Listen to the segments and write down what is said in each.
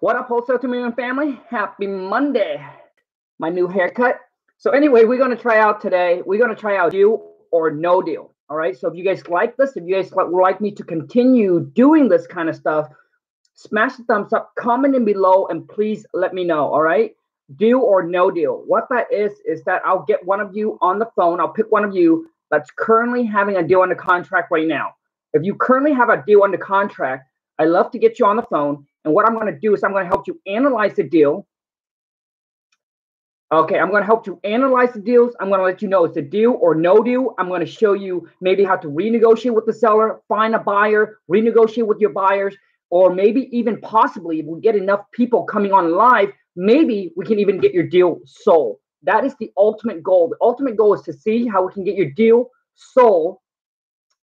What up, wholesale to me and family? Happy Monday. My new haircut. So anyway, we're gonna try out today. We're gonna try out deal or no deal. All right. So if you guys like this, if you guys would like me to continue doing this kind of stuff, smash the thumbs up, comment in below, and please let me know. All right. Deal or no deal. What that is is that I'll get one of you on the phone. I'll pick one of you that's currently having a deal under contract right now. If you currently have a deal under contract, I love to get you on the phone and what I'm going to do is I'm going to help you analyze the deal. Okay, I'm going to help you analyze the deals. I'm going to let you know it's a deal or no deal. I'm going to show you maybe how to renegotiate with the seller, find a buyer, renegotiate with your buyers, or maybe even possibly if we get enough people coming on live, maybe we can even get your deal sold. That is the ultimate goal. The ultimate goal is to see how we can get your deal sold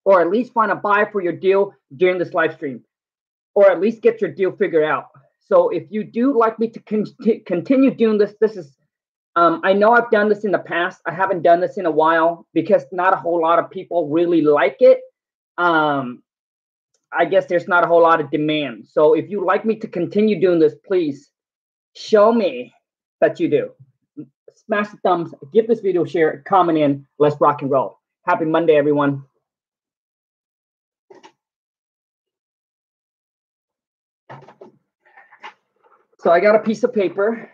or at least find a buyer for your deal during this live stream or at least get your deal figured out. So if you do like me to con- continue doing this, this is um, I know I've done this in the past. I haven't done this in a while because not a whole lot of people really like it. Um, I guess there's not a whole lot of demand. So if you like me to continue doing this, please show me that you do. Smash the thumbs, give this video a share, comment in. Let's rock and roll. Happy Monday, everyone. So I got a piece of paper.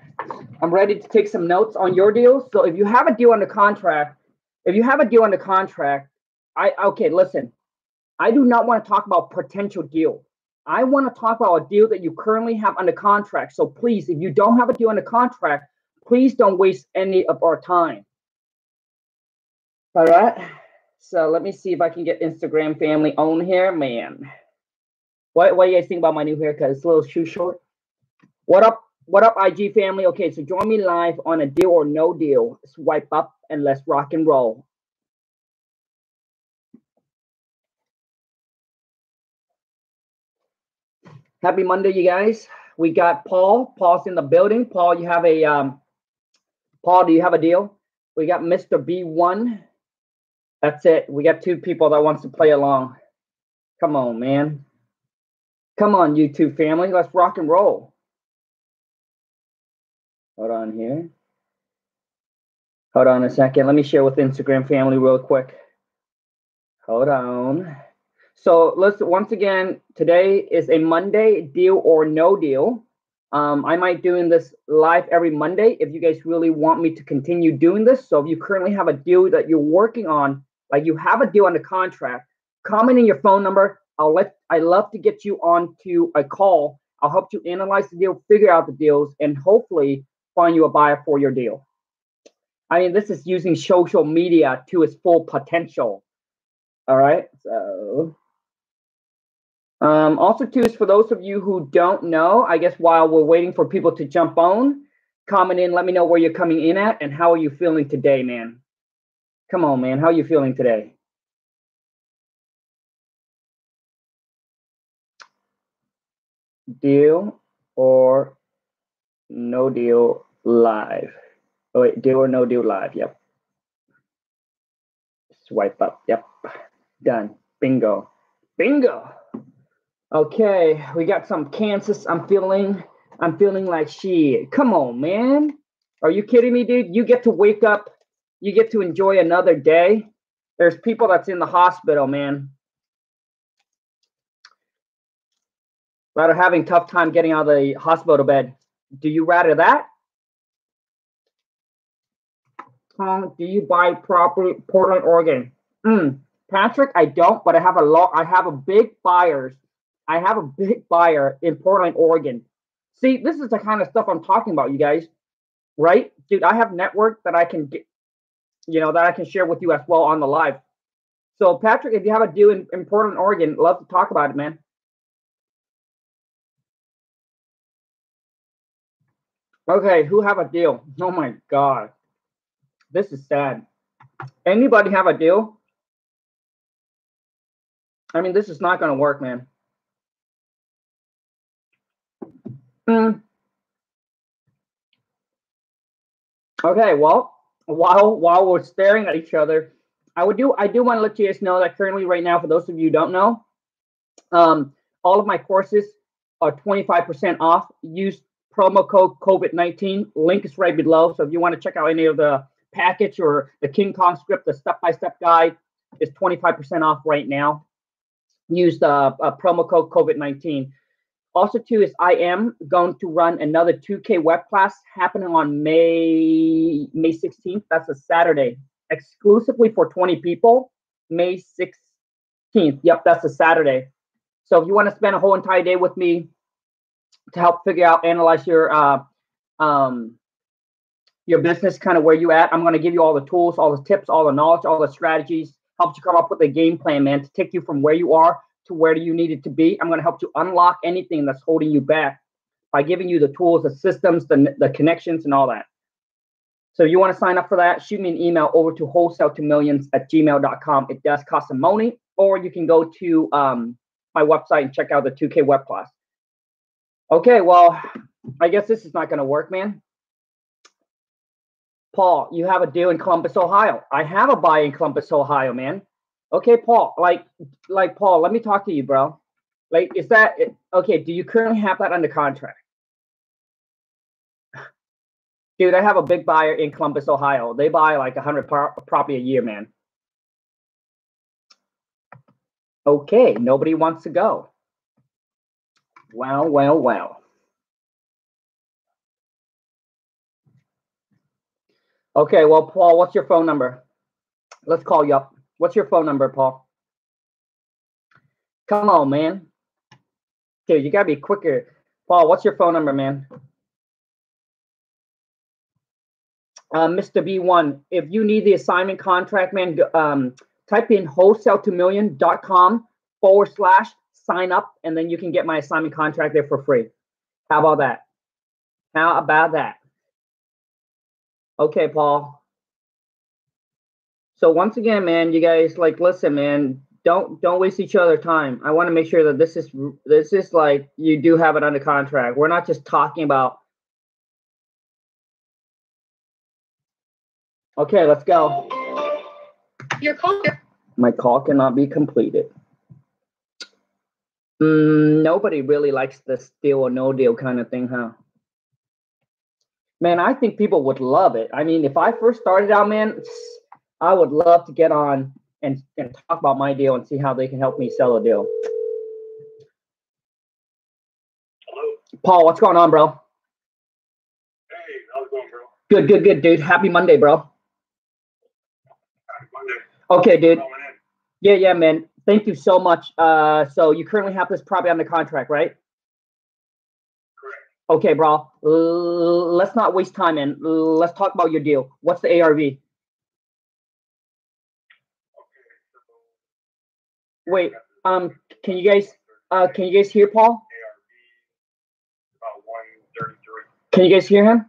I'm ready to take some notes on your deals. So if you have a deal under contract, if you have a deal under contract, I okay, listen. I do not want to talk about potential deal. I want to talk about a deal that you currently have under contract. So please, if you don't have a deal under contract, please don't waste any of our time. All right. So let me see if I can get Instagram family on here, man. What what do you guys think about my new haircut? It's a little too short. What up? What up, IG family? Okay, so join me live on a deal or no deal. Swipe up and let's rock and roll. Happy Monday, you guys. We got Paul. Paul's in the building. Paul, you have a um, Paul, do you have a deal? We got Mr. B1. That's it. We got two people that wants to play along. Come on, man. Come on, YouTube family. Let's rock and roll. Hold on here. Hold on a second. Let me share with Instagram family real quick. Hold on. So let's once again, today is a Monday deal or no deal. Um, I might doing this live every Monday if you guys really want me to continue doing this. So if you currently have a deal that you're working on, like you have a deal on the contract, comment in your phone number. I'll let I love to get you on to a call. I'll help you analyze the deal, figure out the deals, and hopefully find you a buyer for your deal. I mean, this is using social media to its full potential. All right. So, um, also, too, is for those of you who don't know, I guess while we're waiting for people to jump on, comment in, let me know where you're coming in at and how are you feeling today, man. Come on, man. How are you feeling today? Deal or no deal live. Oh wait, deal or no deal live. Yep. Swipe up. Yep. Done. Bingo. Bingo. Okay, we got some Kansas. I'm feeling I'm feeling like shit. Come on, man. Are you kidding me, dude? You get to wake up, you get to enjoy another day. There's people that's in the hospital, man. That are having tough time getting out of the hospital bed. Do you rather that do you buy property Portland, Oregon? Mm, Patrick, I don't, but I have a lot. I have a big buyers. I have a big buyer in Portland, Oregon. See, this is the kind of stuff I'm talking about, you guys. Right, dude? I have network that I can get, you know, that I can share with you as well on the live. So, Patrick, if you have a deal in, in Portland, Oregon, love to talk about it, man. Okay, who have a deal? Oh my god. This is sad. Anybody have a deal? I mean, this is not going to work, man. Mm. Okay, well, while while we're staring at each other, I would do I do want to let you guys know that currently right now, for those of you who don't know, um, all of my courses are 25% off. Use promo code COVID-19. Link is right below. So if you want to check out any of the package or the King Kong script, the step-by-step guide is 25% off right now. Use the uh, promo code COVID-19. Also, too, is I am going to run another 2K web class happening on May May 16th. That's a Saturday, exclusively for 20 people. May 16th. Yep, that's a Saturday. So if you want to spend a whole entire day with me to help figure out, analyze your uh, um, your business, kind of where you at, I'm going to give you all the tools, all the tips, all the knowledge, all the strategies, help you come up with a game plan, man, to take you from where you are to where you need it to be. I'm going to help you unlock anything that's holding you back by giving you the tools, the systems, the, the connections, and all that. So you want to sign up for that, shoot me an email over to wholesale to millions at gmail.com. It does cost some money, or you can go to um, my website and check out the 2K web class. Okay, well, I guess this is not going to work, man. Paul, you have a deal in Columbus, Ohio. I have a buy in Columbus, Ohio, man. Okay, Paul, like, like Paul, let me talk to you, bro. Like, is that okay? Do you currently have that under contract? Dude, I have a big buyer in Columbus, Ohio. They buy like a hundred pro- property a year, man. Okay, nobody wants to go. Well, well, well. Okay, well, Paul, what's your phone number? Let's call you up. What's your phone number, Paul? Come on, man. Dude, you gotta be quicker. Paul, what's your phone number, man? Uh, Mr. B1, if you need the assignment contract, man, um, type in wholesale2million.com forward slash sign up, and then you can get my assignment contract there for free. How about that? How about that? Okay, Paul. So once again, man, you guys like listen, man. Don't don't waste each other time. I want to make sure that this is this is like you do have it under contract. We're not just talking about. Okay, let's go. Your call. My call cannot be completed. Mm, nobody really likes this deal or no deal kind of thing, huh? Man, I think people would love it. I mean, if I first started out, man, I would love to get on and, and talk about my deal and see how they can help me sell a deal. Hello. Paul, what's going on, bro? Hey, how's it going, bro? Good, good, good, dude. Happy Monday, bro. Happy Monday. Okay, dude. Yeah, yeah, man. Thank you so much. Uh, so you currently have this property under contract, right? Okay, bro. L- let's not waste time, and L- let's talk about your deal. What's the ARV? Okay. So Wait, um, can you guys, uh, can you guys hear Paul? ARV about one thirty-three. Can you guys hear him?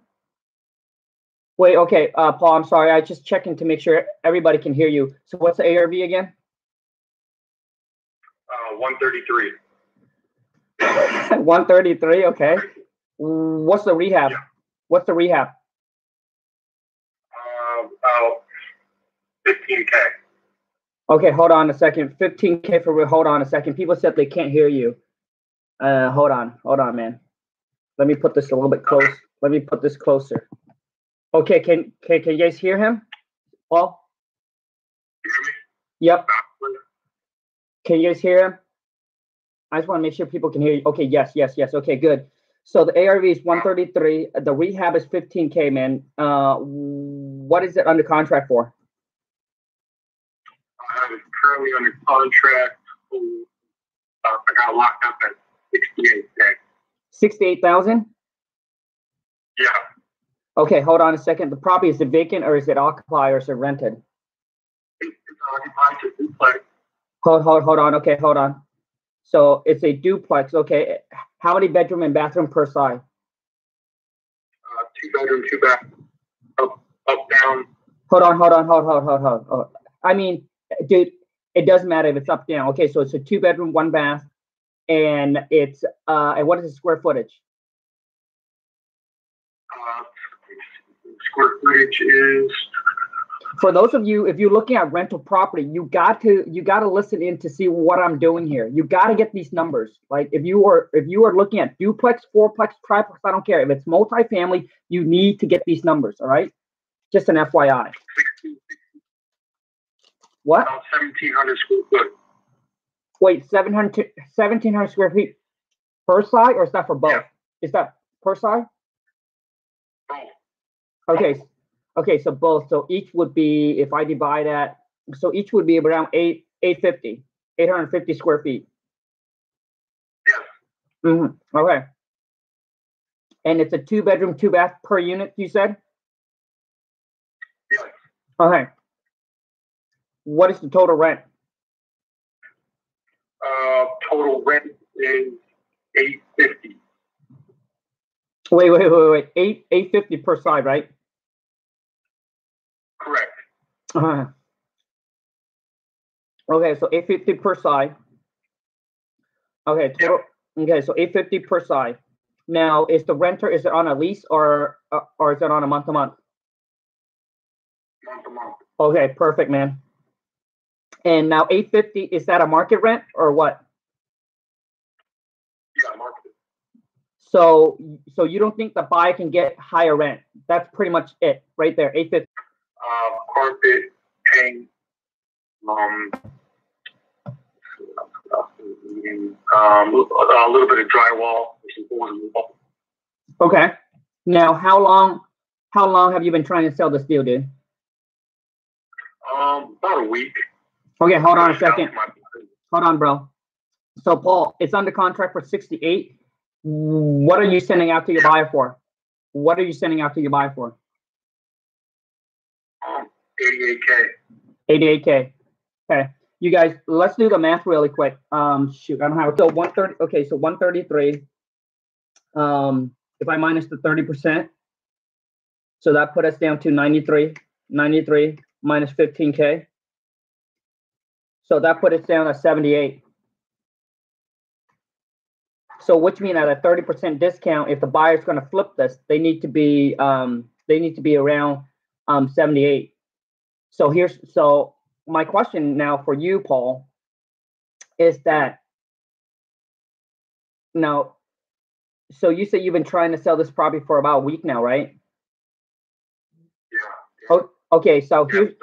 Wait, okay, uh, Paul, I'm sorry. I just checking to make sure everybody can hear you. So what's the ARV again? Uh, one thirty-three. 133, okay. What's the rehab? Yeah. What's the rehab? Uh, about fifteen k. Okay, hold on a second. 15K for, hold on a second. People said they can't hear you. Uh, hold on, hold on, man. Let me put this a little bit close. Let me put this closer. Okay, can, can, can you guys hear him? Paul? You hear me? Yep. Can you guys hear him? I just want to make sure people can hear you. Okay, yes, yes, yes. Okay, good. So the ARV is 133. The rehab is 15K, man. Uh, what is it under contract for? I was currently under contract. For, uh, I got locked up at sixty-eight k. 68,000? Yeah. Okay, hold on a second. The property is it vacant or is it occupied or is it rented? It's occupied to duplex. Hold, hold, hold on. Okay, hold on. So it's a duplex. Okay, how many bedroom and bathroom per side? Uh, two bedroom, two bath. Up, up, down. Hold on, hold on, hold, hold, hold, hold. hold. I mean, dude, it doesn't matter if it's up down. Okay, so it's a two bedroom, one bath, and it's uh, and what is the square footage? Uh, square footage is for those of you, if you're looking at rental property, you got to you got to listen in to see what I'm doing here. You got to get these numbers. Like if you are if you are looking at duplex, fourplex, triplex, I don't care. If it's multifamily, you need to get these numbers. All right, just an FYI. What? About 1,700 square foot. Wait, 700, 1,700 square feet per side, or is that for both? Yeah. Is that per side? Okay, okay, so both. So each would be, if I divide that, so each would be around eight, 850, 850 square feet. yes. Mm-hmm. Okay. And it's a two bedroom, two bath per unit, you said? Yes. Okay. What is the total rent? Uh, total rent is 850. Wait, wait, wait, wait. Eight, 850 per side, right? Uh-huh. Okay, so 850 per side. Okay, total, okay, so 850 per side. Now, is the renter, is it on a lease or, uh, or is it on a month to month? Month to month. Okay, perfect, man. And now 850, is that a market rent or what? Yeah, market. So, so you don't think the buyer can get higher rent? That's pretty much it, right there, 850. Carpet, paint, um, um, a little bit of drywall, some boards and wall. Okay. Now, how long, how long have you been trying to sell this deal, dude? Um, about a week. Okay, hold on a second. Hold on, bro. So, Paul, it's under contract for 68. What are you sending out to your buyer for? What are you sending out to your buyer for? Um, 88k. 88K. Okay. You guys, let's do the math really quick. Um, shoot, I don't have it. So 130, okay, so 133. Um, if I minus the 30%, so that put us down to 93, 93 minus 15K. So that put us down at 78. So which mean at a 30% discount, if the buyer's gonna flip this, they need to be, um, they need to be around, um, 78. So here's, so my question now for you, Paul, is that now, so you say you've been trying to sell this property for about a week now, right? Yeah. Oh, okay, so yeah, here's,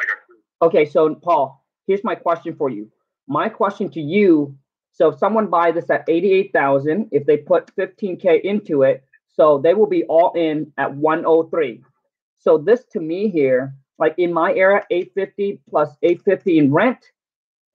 okay, so Paul, here's my question for you. My question to you, so if someone buy this at 88,000, if they put 15K into it, so they will be all in at 103. So this to me here, like in my era, 850 plus 850 in rent,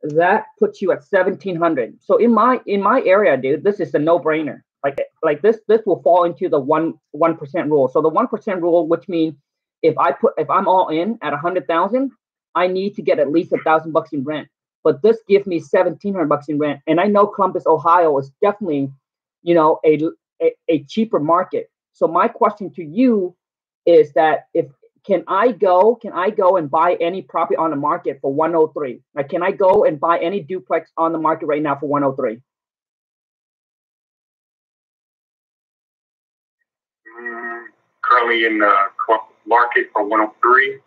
that puts you at 1700. So in my in my area, dude, this is a no-brainer. Like like this this will fall into the one one percent rule. So the one percent rule, which means if I put if I'm all in at a hundred thousand, I need to get at least a thousand bucks in rent. But this gives me seventeen hundred bucks in rent, and I know Columbus, Ohio, is definitely, you know, a, a a cheaper market. So my question to you is that if can I go can I go and buy any property on the market for 103? Like can I go and buy any duplex on the market right now for 103? mm, currently in the market for 103.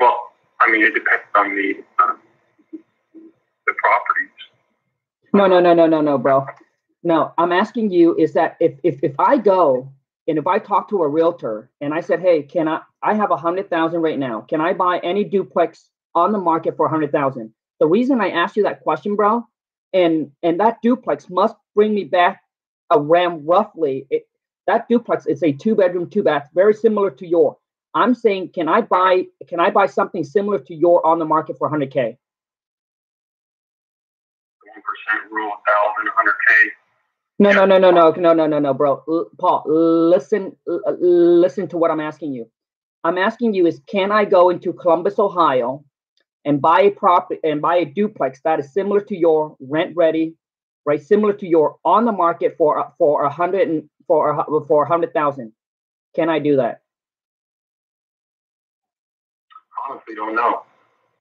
Well, I mean, it depends on the uh, the properties. No, no, no, no, no, no, bro. No, I'm asking you is that if if if I go and if I talk to a realtor and I said, hey, can I I have a hundred thousand right now. Can I buy any duplex on the market for a hundred thousand? The reason I asked you that question, bro, and and that duplex must bring me back around roughly it, that duplex is a two bedroom, two bath, very similar to your. I'm saying, can I buy can I buy something similar to your on the market for 100k? The one percent rule, thousand, hundred k. No, no, no, no, no, no, no, no, no, bro. L- Paul, listen, l- listen to what I'm asking you. I'm asking you is, can I go into Columbus, Ohio, and buy a property and buy a duplex that is similar to your rent ready, right? Similar to your on the market for for a hundred and for a, for a hundred thousand. Can I do that? Honestly, don't know.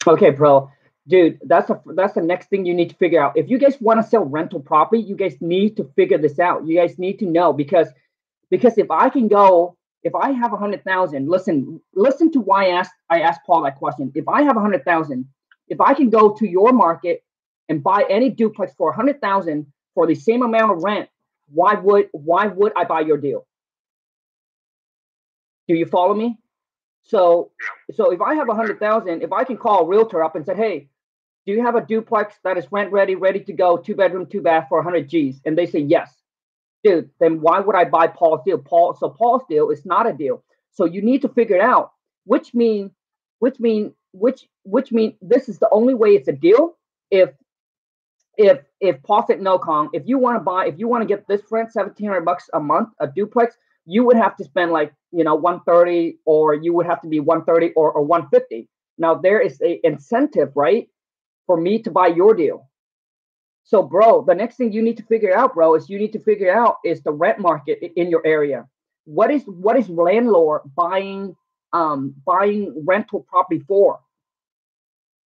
Okay, bro. Dude, that's a that's the next thing you need to figure out. If you guys want to sell rental property, you guys need to figure this out. You guys need to know because Because if I can go, if I have a hundred thousand, listen, listen to why I asked I asked Paul that question. If I have a hundred thousand, if I can go to your market and buy any duplex for a hundred thousand for the same amount of rent, why would why would I buy your deal? Do you follow me? So so if I have a hundred thousand, if I can call a realtor up and say, hey, do you have a duplex that is rent ready, ready to go, two bedroom, two bath for 100 G's? And they say yes, dude. Then why would I buy Paul's deal? Paul, so Paul's deal is not a deal. So you need to figure it out, which mean, which mean, which which mean this is the only way it's a deal. If if if Paul said no, Kong, if you want to buy, if you want to get this rent 1700 bucks a month, a duplex, you would have to spend like you know 130 or you would have to be 130 or, or 150 now there is a incentive right for me to buy your deal so bro the next thing you need to figure out bro is you need to figure out is the rent market in your area what is what is landlord buying um buying rental property for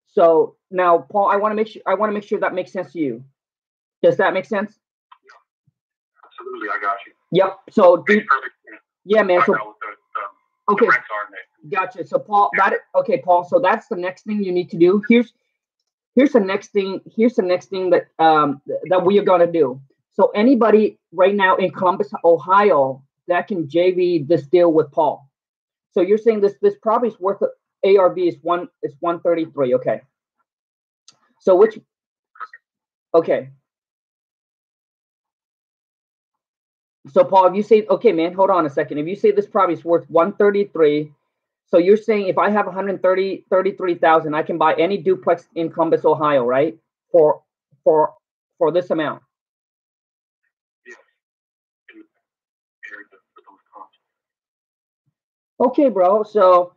so now paul i want to make sure i want to make sure that makes sense to you does that make sense Absolutely, I got you. yep so do, Makes perfect sense. yeah man so the, the, okay the rents are in it. Gotcha. So Paul, that okay, Paul. So that's the next thing you need to do. Here's here's the next thing. Here's the next thing that um that we are gonna do. So anybody right now in Columbus, Ohio, that can JV this deal with Paul. So you're saying this this property is worth ARV is one is one thirty three. Okay. So which okay. So Paul, if you say okay, man, hold on a second. If you say this property is worth 133, so you're saying if I have 130 33,000, I can buy any duplex in Columbus, Ohio, right? For for for this amount. Okay, bro. So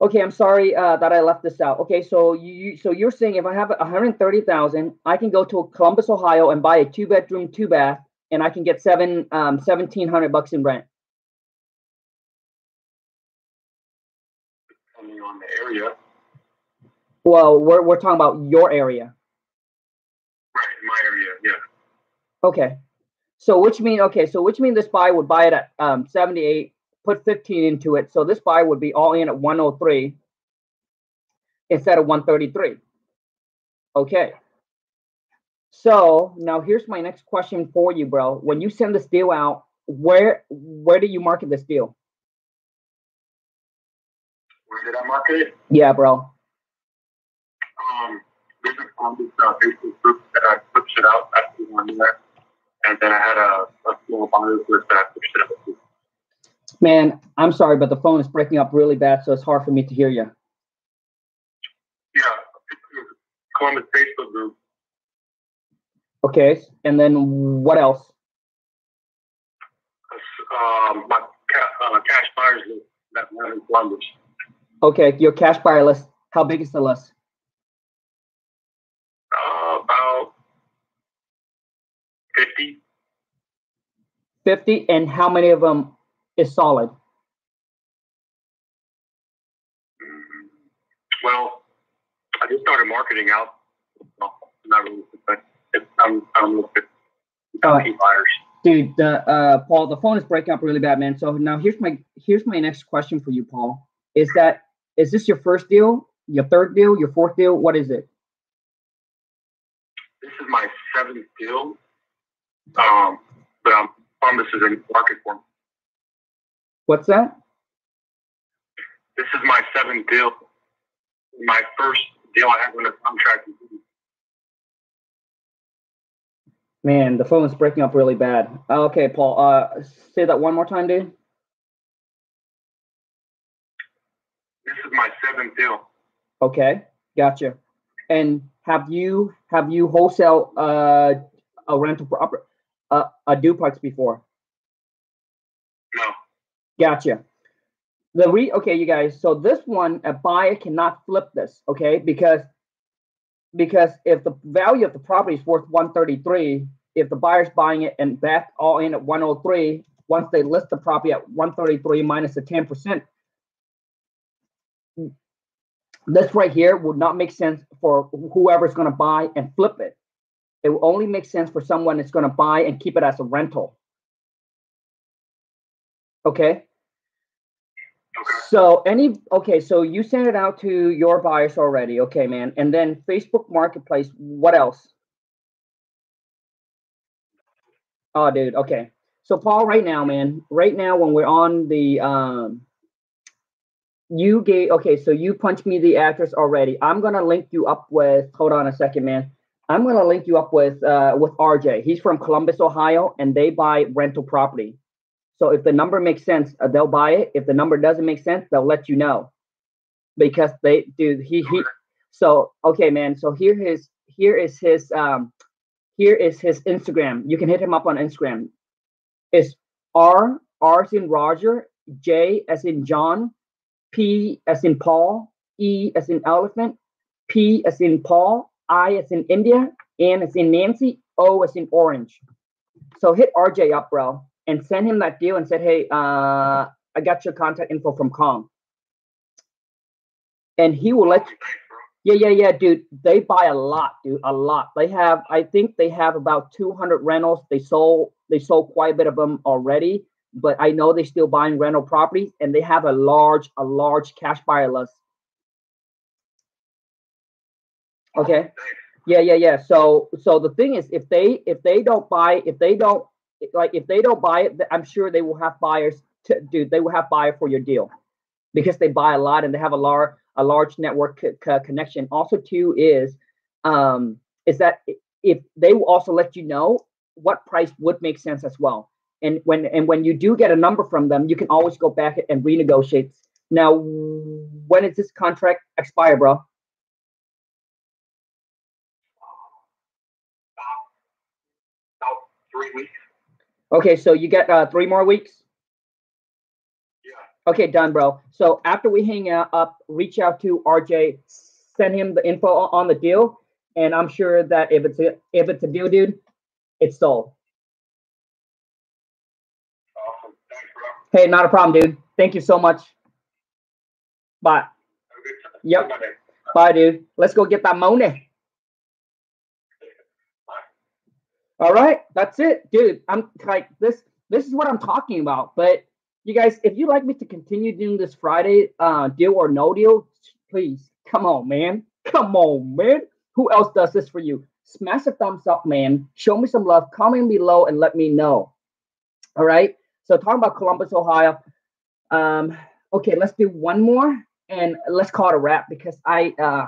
okay, I'm sorry uh, that I left this out. Okay, so you you- so you're saying if I have 130,000, I can go to Columbus, Ohio and buy a two bedroom, two bath and I can get seven um 1700 bucks in rent. Area, Well, we're we're talking about your area. right? My area, yeah. Okay. So which mean okay, so which mean this buy would buy it at um 78, put 15 into it. So this buy would be all in at 103 instead of 133. Okay. So now here's my next question for you, bro. When you send this deal out, where where do you market this deal? Where did I market it? Yeah, bro. Um, there's a this uh, Facebook group that I pushed it out. I put one there, and then I had a, a small that I pushed it out. Man, I'm sorry, but the phone is breaking up really bad, so it's hard for me to hear you. Yeah, Columbus Facebook group. Okay. And then what else? Um, my ca- uh, cash buyers list that in Columbus. Okay, your cash buyer list. How big is the list? Uh, about 50. 50 and how many of them is solid Mm, Well, I just started marketing out. Well, not really, but I'm, I'm looking key buyers. dude the uh paul the phone is breaking up really bad man so now here's my here's my next question for you paul is that is this your first deal your third deal your fourth deal what is it This is my seventh deal. Um, but I'm Columbus is a market for me. what's that This is my seventh deal. My first deal I have under contract. man the phone is breaking up really bad okay paul uh say that one more time dude This my deal. okay gotcha and have you have you wholesale uh a rental property uh, a duplex before No. Gotcha. The re okay, you guys. So this one, a buyer cannot flip this, okay? Because because if the value of the property is worth 133, if the buyer's buying it and back all in at 103, once they list the property at 133 minus the 10%, this right here would not make sense for whoever's going to buy and flip it. It will only make sense for someone that's going to buy and keep it as a rental. Okay. Okay. So any okay, so you sent it out to your buyers already, okay, man. And then Facebook Marketplace, what else? Oh, dude, okay. So Paul, right now, man, right now when we're on the um you gave okay, so you punched me the address already. I'm gonna link you up with hold on a second, man. I'm gonna link you up with uh with RJ. He's from Columbus, Ohio, and they buy rental property. So if the number makes sense, uh, they'll buy it. If the number doesn't make sense, they'll let you know. Because they do he he so okay, man. So here his here is his um here is his Instagram. You can hit him up on Instagram. It's R R in Roger, J as in John, P as in Paul, E as in elephant, P as in Paul, I as in India, N as in Nancy, O as in orange. So hit RJ up, bro, and send him that deal and said, hey, uh, I got your contact info from Kong. And he will let you, yeah, yeah, yeah, dude. They buy a lot, dude, a lot. They have, I think they have about 200 rentals. They sold, they sold quite a bit of them already, but I know they're still buying rental properties, and they have a large, a large cash buyer list. Okay. Yeah, yeah, yeah. So, so the thing is, if they, if they don't buy, if they don't, like, if they don't buy it, I'm sure they will have buyers. To, dude, they will have buyer for your deal because they buy a lot and they have a large, a large network co- co- connection. Also, too, is, um, is that if they will also let you know what price would make sense as well. And when, and when you do get a number from them, you can always go back and renegotiate. Now, when is this contract expire, bro? About three weeks. Okay, so you get uh, three more weeks. Yeah. Okay, done, bro. So after we hang out up, reach out to RJ, send him the info on the deal, and I'm sure that if it's a if it's a deal, dude, it's sold. Hey, not a problem, dude. Thank you so much. Bye. Yep. Bye, dude. Let's go get that money. All right, that's it, dude. I'm like this. This is what I'm talking about. But you guys, if you'd like me to continue doing this Friday uh, deal or no deal, please come on, man. Come on, man. Who else does this for you? Smash a thumbs up, man. Show me some love. Comment below and let me know. All right. So talking about Columbus, Ohio. Um, okay, let's do one more and let's call it a wrap because I uh,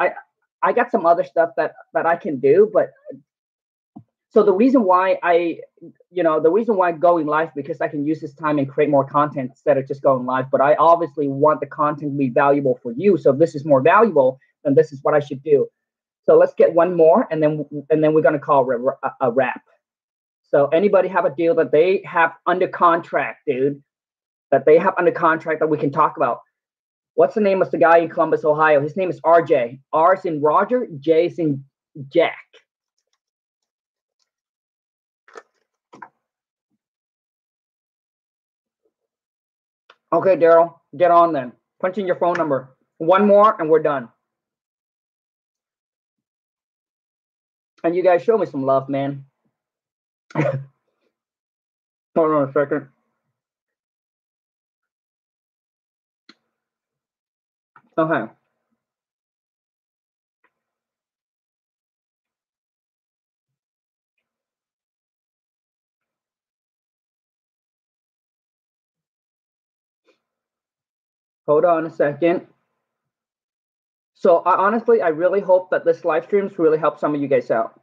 I I got some other stuff that that I can do, but so the reason why I, you know, the reason why going live because I can use this time and create more content instead of just going live. But I obviously want the content to be valuable for you. So if this is more valuable, then this is what I should do. So let's get one more, and then and then we're gonna call a, a wrap. So anybody have a deal that they have under contract, dude, that they have under contract that we can talk about? What's the name of the guy in Columbus, Ohio? His name is RJ. R is in Roger, J is in Jack. Okay, Daryl, get on then. Punch in your phone number. One more and we're done. And you guys show me some love, man. Hold on a second. Okay. Hold on a second. So I honestly, I really hope that this live streams really help some of you guys out.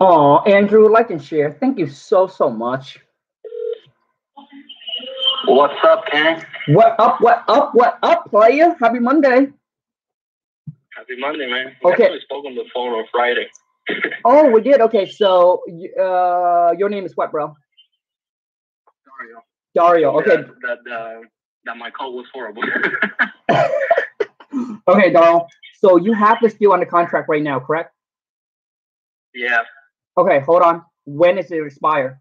Oh, Andrew, like and share. Thank you so so much. What's up, Kong? What up? What up? What up, player? Happy Monday. Happy Monday, man. We Okay. actually spoke on the phone on Friday. Oh, we did. Okay, so uh, your name is what, bro? Dario. Dario. Okay, That, that, uh, that my call was horrible. okay, Dario. So you have this deal under contract right now, correct? yeah. Okay, hold on. When is it expire?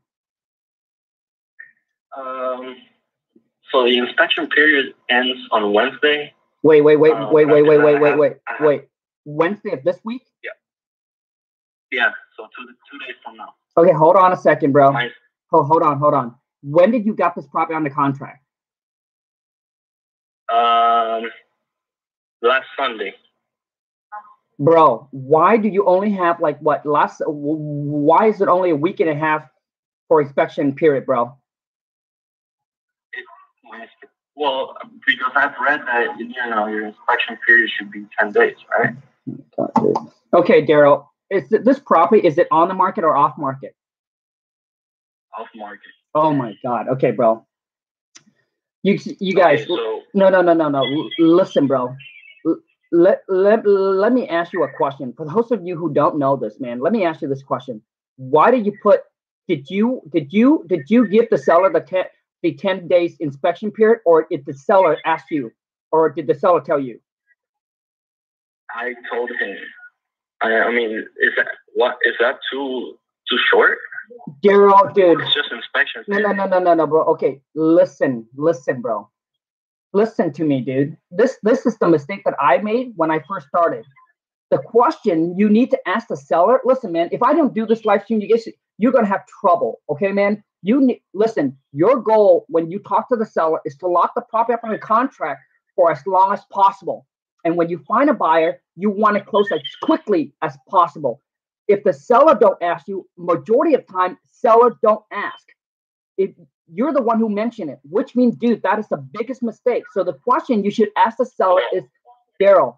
Um, so the inspection period ends on Wednesday. Wait, wait, wait, Uh, wait, wait, wait, wait, wait, wait, wait. Wednesday of this week? Yeah, Yeah. so two two days from now. Okay, hold on a second, bro. Nice. Oh, hold on, hold on. When did you got this property on the contract? Um, last Sunday. Bro, why do you only have like what last? Why is it only a week and a half for inspection period, bro? Well, because I've read that you know your inspection period should be ten days, right? Okay, Daryl, is this property is it on the market or off market? Off market. Oh my God. Okay, bro. You you guys. Okay, so No, no, no, no, no. Listen, bro. Let, let, let me ask you a question. For those of you who don't know this, man, let me ask you this question. Why did you put, did you, did you, did you give the seller the 10, the 10 days inspection period or did the seller ask you or did the seller tell you? I told him. I, I mean, is that what is that too too short? Daryl, dude. It's just inspection. No, no, no, no, no, no, bro. Okay, listen, listen, bro. Listen to me, dude. This this is the mistake that I made when I first started. The question you need to ask the seller. Listen, man. If I don't do this live stream, you guys, you're gonna have trouble. Okay, man. You need listen. Your goal when you talk to the seller is to lock the property up on a contract for as long as possible. And when you find a buyer, you want to close as quickly as possible. If the seller don't ask you, majority of time, seller don't ask if you're the one who mentioned it, which means, dude, that is the biggest mistake. So the question you should ask the seller is, Daryl,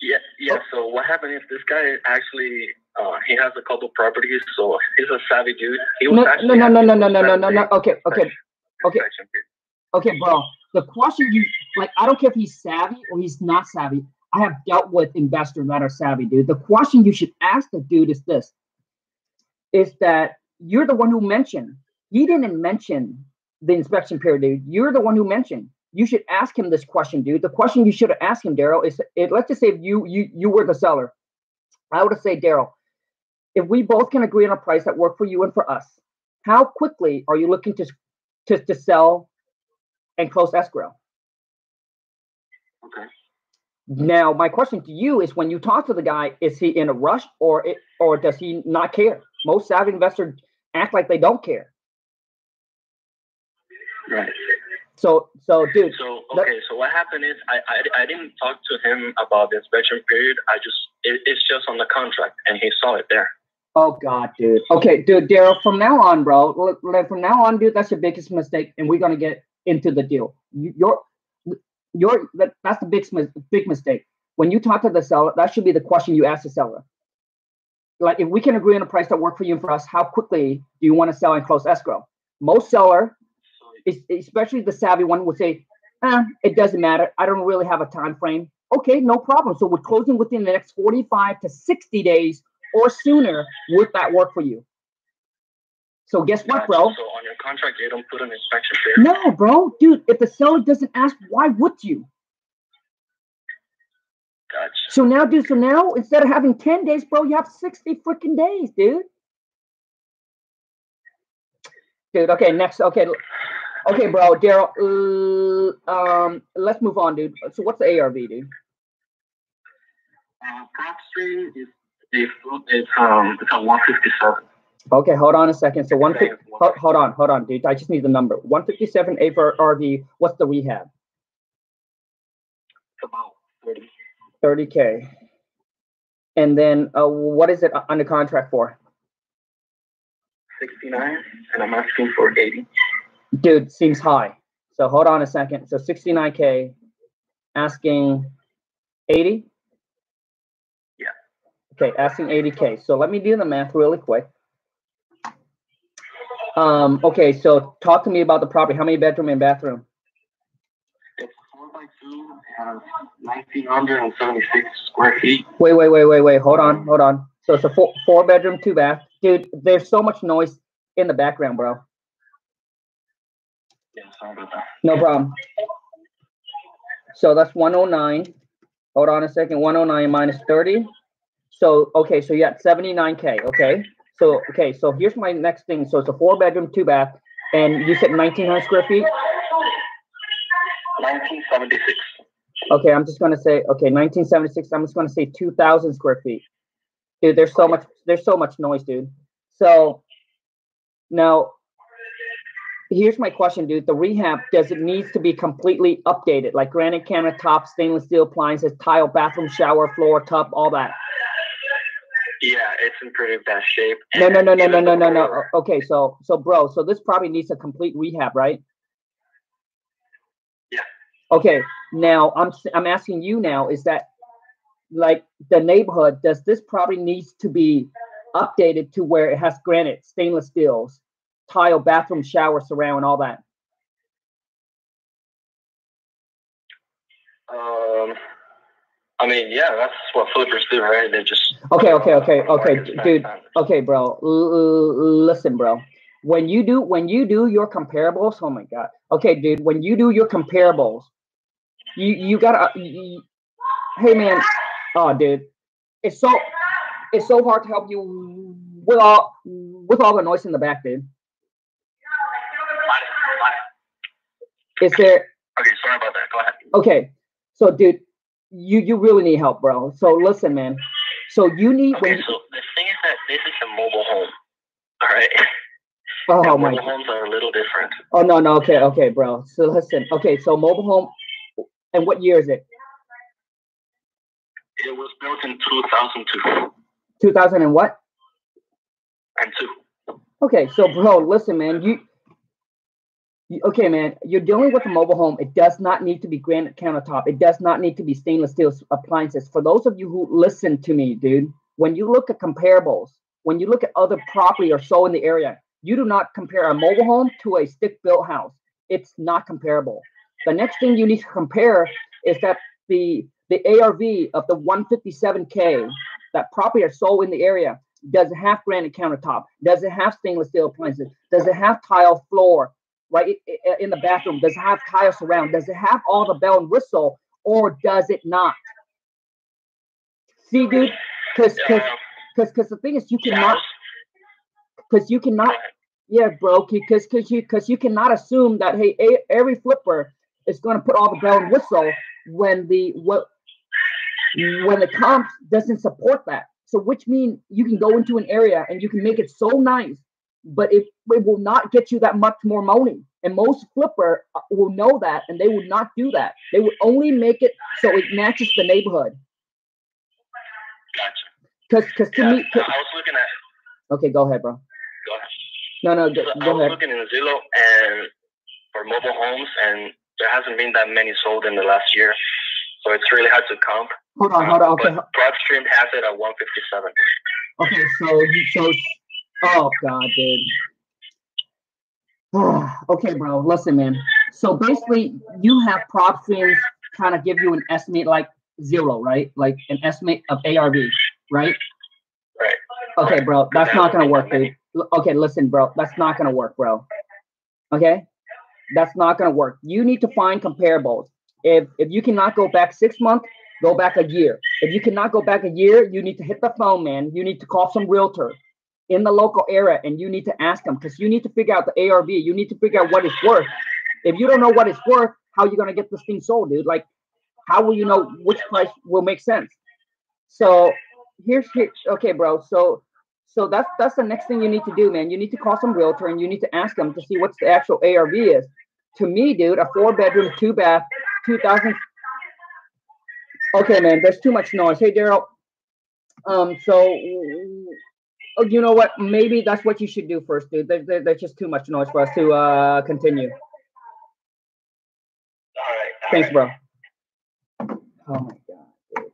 Yeah, yeah. So what happened is this guy actually uh, he has a couple properties, so he's a savvy dude. He was no, no, actually no, no, no, asking no, no, no, no, no. Okay, okay, okay. okay, bro. The question you like, I don't care if he's savvy or he's not savvy. I have dealt with investors that are savvy, dude. The question you should ask the dude is this: is that you're the one who mentioned. He didn't mention the inspection period, dude. You're the one who mentioned. You should ask him this question, dude. The question you should have asked him, Daryl, is if, let's just say if you you you were the seller, I would have said, Daryl, if we both can agree on a price that work for you and for us, how quickly are you looking to to, to sell and close escrow? Okay. Now, my question to you is: When you talk to the guy, is he in a rush, or it, or does he not care? Most savvy investors act like they don't care. Right. So, so, dude, So okay, so what happened is I, I I didn't talk to him about the inspection period. I just it, it's just on the contract, and he saw it there. oh god, dude. Okay, dude, Daryl. From now on, bro. like, From now on, dude, that's your biggest mistake, and we're gonna get into the deal. You, your, your, that, that's the big big mistake. When you talk to the seller, that should be the question you ask the seller. Like, if we can agree on a price that work for you and for us, how quickly do you want to sell and close escrow? Most seller especially the savvy one would say, eh, it doesn't matter. I don't really have a time frame. Okay, no problem. So we're closing within the next 45 to 60 days or sooner. Would that work for you? So guess what, bro? So on your contract, you don't put an inspection period. No, bro, dude. If the seller doesn't ask, why would you? Gotcha. So now, dude. So now, instead of having 10 days, bro, you have 60 freaking days, dude. Dude, okay, next. Okay, okay, bro, Daryl. Uh, um, let's move on, dude. So what's the ARV, dude? Uh, prop stream is is it's um it's a one fifty seven. Okay, hold on a second. So one. Hold, on, hold on, dude. I just need the number. One fifty-seven A for RV. What's the rehab? It's about thirty. Thirty K. And then, uh, what is it under contract for? 69 and I'm asking for 80. Dude, seems high. So hold on a second. So sixty-nine K, asking eighty. Yeah. Okay, asking eighty K. So let me do the math really quick. Um. Okay. So talk to me about the property. How many bedroom and bathroom? It's 4 by 2 and 1976 square feet. Wait, wait, wait, wait, wait. Hold on, hold on. So it's a four, four bedroom, two bath. Dude, there's so much noise in the background, bro. Yeah, sorry about that. No problem. So that's 109. Hold on a second. 109 minus 30. So, okay, so you got 79K. Okay. So, okay, so here's my next thing. So it's a four bedroom, two bath, and you said 1900 square feet. 1976. Okay, I'm just gonna say, okay, 1976. I'm just gonna say 2,000 square feet. dude. There's so much. There's so much noise, dude. So now, here's my question, dude. The rehab does it needs to be completely updated, like granite countertop, stainless steel appliances, tile, bathroom, shower, floor, tub, all that. Yeah, it's in pretty bad shape. No, no, no, no, no, no, no, no. Okay, so so bro, so this probably needs a complete rehab, right? Yeah. Okay, now I'm I'm asking you now, is that like the neighborhood? Does this probably needs to be updated to where it has granite, stainless steels, tile, bathroom, shower, surround, all that? Um, I mean, yeah, that's what flippers do, right? They just Okay, okay, okay, okay, dude. Okay, bro. Listen, bro. When you do when you do your comparables, oh my god. Okay, dude. When you do your comparables, you you gotta. You, hey, man. Oh, dude. It's so it's so hard to help you with all with all the noise in the back, dude. Is there Okay, sorry about that. Go ahead. okay? So, dude, you you really need help, bro. So listen, man. So you need when Okay, so the thing is that this is a mobile home. All right. oh And my mobile homes are a little different. Oh no, no, okay, okay, bro. So listen, okay, so mobile home, and what year is it? It was built in 2002 Two thousand and what? and two. Okay, so bro, listen, man, you, okay, man, you're dealing with a mobile home. It does not need to be granite countertop. It does not need to be stainless steel appliances. For those of you who listen to me, dude, when you look at comparables, when you look at other property or so in the area, you do not compare a mobile home to a stick-built house. It's not comparable. The next thing you need to compare is that the the ARV of the 157K, that property or so in the area, does it have granite countertop? Does it have stainless steel appliances? Does it have tile floor, right, in the bathroom? Does it have tile surround? Does it have all the bell and whistle, or does it not? See, dude, because because because because the thing is, you cannot because you cannot yeah, bro, because because you because you cannot assume that hey, every flipper is going to put all the bell and whistle when the what when the comp doesn't support that. So which means you can go into an area and you can make it so nice, but it, it will not get you that much more money. And most flipper uh, will know that, and they would not do that. They would only make it so it matches the neighborhood. Gotcha. Because because to Yeah, me, I was looking at. okay, go ahead, bro. Go ahead. No, no, go, I was ahead. looking in Zillow and for mobile homes, and there hasn't been that many sold in the last year. So it's really hard to comp. Hold on, hold on. Okay, But PropStream has it at 157. Okay, so you so oh god, dude. okay, bro. Listen, man. So basically, you have PropStream's kind of give you an estimate like Zillow, right? Like an estimate of ARV, right? Right. Okay, bro. That's not gonna work, dude. Okay, listen, bro. That's not gonna work, bro. Okay, that's not gonna work. You need to find comparables. If if you cannot go back six months, go back a year. If you cannot go back a year, you need to hit the phone, man. You need to call some realtor in the local area, and you need to ask them because you need to figure out the ARV. You need to figure out what it's worth. If you don't know what it's worth, how are you gonna get this thing sold, dude? Like, how will you know which price will make sense? So here's here. Okay, bro. So so that's that's the next thing you need to do, man. You need to call some realtor and you need to ask them to see what's the actual ARV is. To me, dude, a four bedroom, two bath, two thousand. Okay, man. There's too much noise. Hey, Daryl. Um. So, oh, you know what? Maybe that's what you should do first, dude. There, there, there's just too much noise for us to uh continue. All right. all Thanks, right. bro. Oh my god, dude.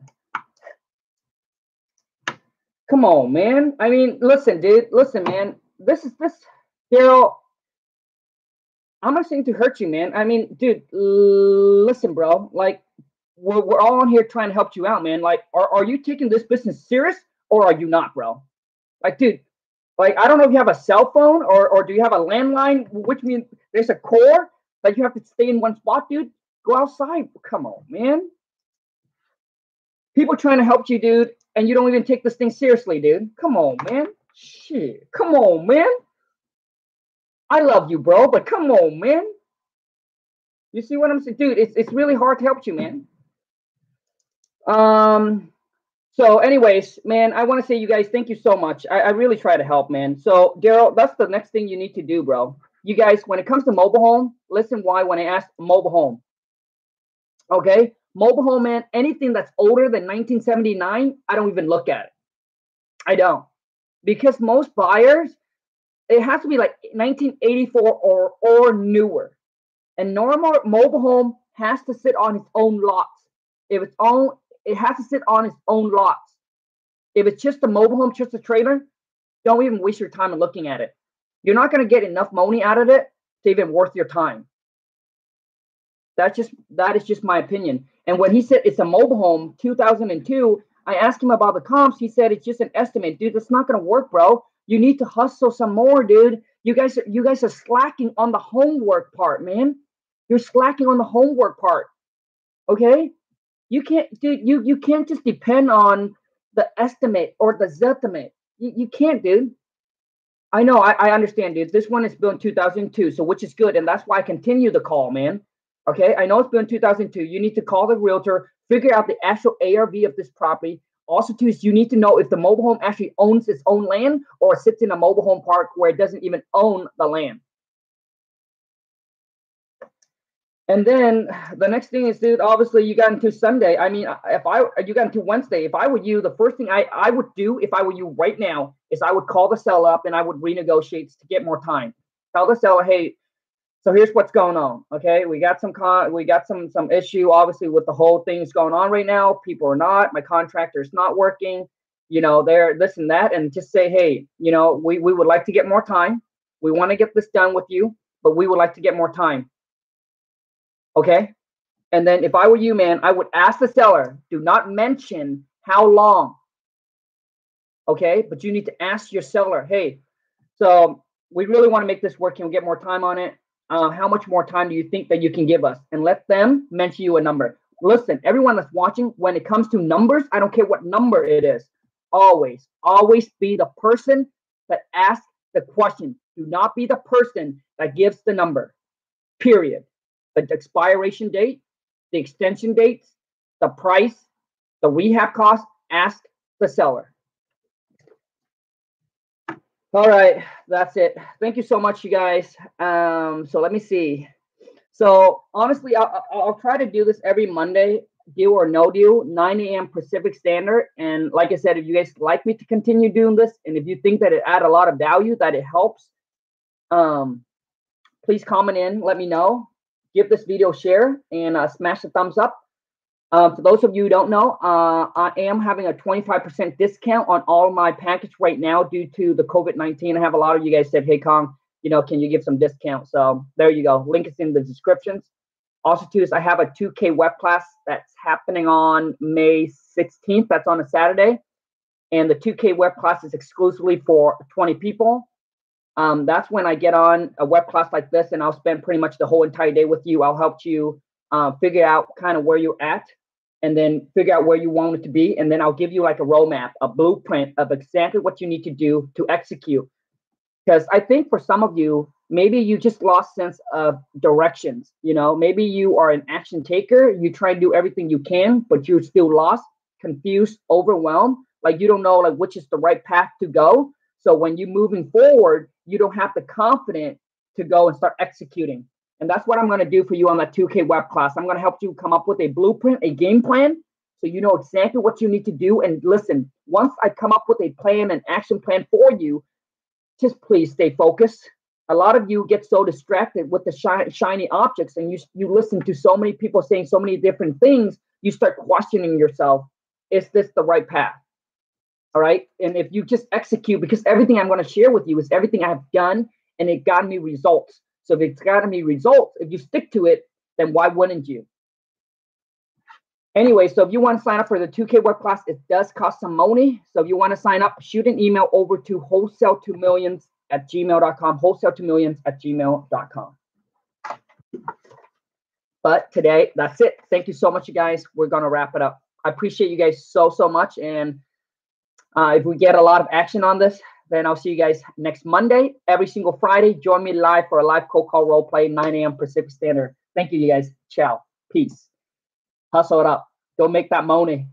Come on, man. I mean, listen, dude. Listen, man. This is this, Daryl. I'm not saying to hurt you, man. I mean, dude. Listen, bro. Like, we're we're all on here trying to help you out, man. Like, are are you taking this business serious or are you not, bro? Like, dude. Like, I don't know if you have a cell phone or or do you have a landline, which means there's a core that you have to stay in one spot, dude. Go outside. Come on, man. People trying to help you, dude, and you don't even take this thing seriously, dude. Come on, man. Shit. Come on, man. I love you, bro, but come on, man. You see what I'm saying? Dude, it's it's really hard to help you, man. Um So, anyways, man, I want to say you guys, thank you so much. I, I really try to help, man. So, Daryl, that's the next thing you need to do, bro. You guys, when it comes to mobile home, listen why when I ask mobile home. Okay, mobile home, man, anything that's older than 1979, I don't even look at it. I don't. Because most buyers, it has to be like 1984 or or newer. And normal mobile home has to sit on its own lots. If it's own, it has to sit on its own lots. If it's just a mobile home, just a trailer, don't even waste your time in looking at it. You're not going to get enough money out of it to even worth your time. That's just that is just my opinion. And when he said it's a mobile home, 2002, I asked him about the comps. He said it's just an estimate, dude. That's not going to work, bro. You need to hustle some more, dude. You guys, you guys are slacking on the homework part, man. You're slacking on the homework part. Okay, you can't, dude. You you can't just depend on the estimate or the estimate. You, you can't, dude. I know, I, I understand, dude. This one is built in 2002, so which is good, and that's why I continue the call, man. Okay, I know it's built in 2002. You need to call the realtor, figure out the actual ARV of this property. Also, too, is you need to know if the mobile home actually owns its own land or sits in a mobile home park where it doesn't even own the land. And then the next thing is, dude, obviously you got into Sunday. I mean, if I you got into Wednesday, if I were you, the first thing I, I would do if I were you right now is I would call the seller up and I would renegotiate to get more time. Tell the seller, hey, so here's what's going on. Okay, we got some con we got some some issue obviously with the whole thing thing's going on right now. People are not, my contractor's not working, you know, they're this and that, and just say, hey, you know, we, we would like to get more time. We want to get this done with you, but we would like to get more time Okay. And then if I were you, man, I would ask the seller, do not mention how long. Okay. But you need to ask your seller, hey, so we really want to make this work. Can we get more time on it? Uh, how much more time do you think that you can give us? And let them mention you a number. Listen, everyone that's watching, when it comes to numbers, I don't care what number it is. Always, always be the person that asks the question. Do not be the person that gives the number. Period the expiration date, the extension dates, the price, the rehab cost, ask the seller. All right, that's it. Thank you so much, you guys. Um, so let me see. So honestly, I'll, I'll try to do this every Monday, deal or no deal, 9 a.m. Pacific Standard. And like I said, if you guys like me to continue doing this, and if you think that it add a lot of value, that it helps, um, please comment in, let me know give this video a share and uh, smash the thumbs up. Uh, for those of you who don't know, uh, I am having a 25% discount on all my package right now due to the COVID-19. I have a lot of you guys said, hey, Kong, you know, can you give some discount? So there you go. Link is in the descriptions. Also, too, is I have a 2K web class that's happening on May 16th. That's on a Saturday. And the 2K web class is exclusively for 20 people um, that's when I get on a web class like this and I'll spend pretty much the whole entire day with you. I'll help you uh, figure out kind of where you're at and then figure out where you want it to be. And then I'll give you like a roadmap, a blueprint of exactly what you need to do to execute. Because I think for some of you, maybe you just lost sense of directions. You know, maybe you are an action taker. You try to do everything you can, but you're still lost, confused, overwhelmed. Like you don't know like which is the right path to go. So when you're moving forward, you don't have the confidence to go and start executing. And that's what I'm going to do for you on that 2K web class. I'm going to help you come up with a blueprint, a game plan, so you know exactly what you need to do. And listen, once I come up with a plan, an action plan for you, just please stay focused. A lot of you get so distracted with the shiny, shiny objects, and you you listen to so many people saying so many different things. You start questioning yourself: Is this the right path? All right. And if you just execute, because everything I'm going to share with you is everything I've done and it got me results. So if it's got me results, if you stick to it, then why wouldn't you? Anyway, so if you want to sign up for the 2K web class, it does cost some money. So if you want to sign up, shoot an email over to wholesale to millions at gmail.com, wholesale to millions at gmail.com. But today, that's it. Thank you so much, you guys. We're going to wrap it up. I appreciate you guys so, so much. And uh, if we get a lot of action on this, then I'll see you guys next Monday. Every single Friday, join me live for a live cold call role play, 9 a.m. Pacific Standard. Thank you, you guys. Ciao. Peace. Hustle it up. Don't make that money.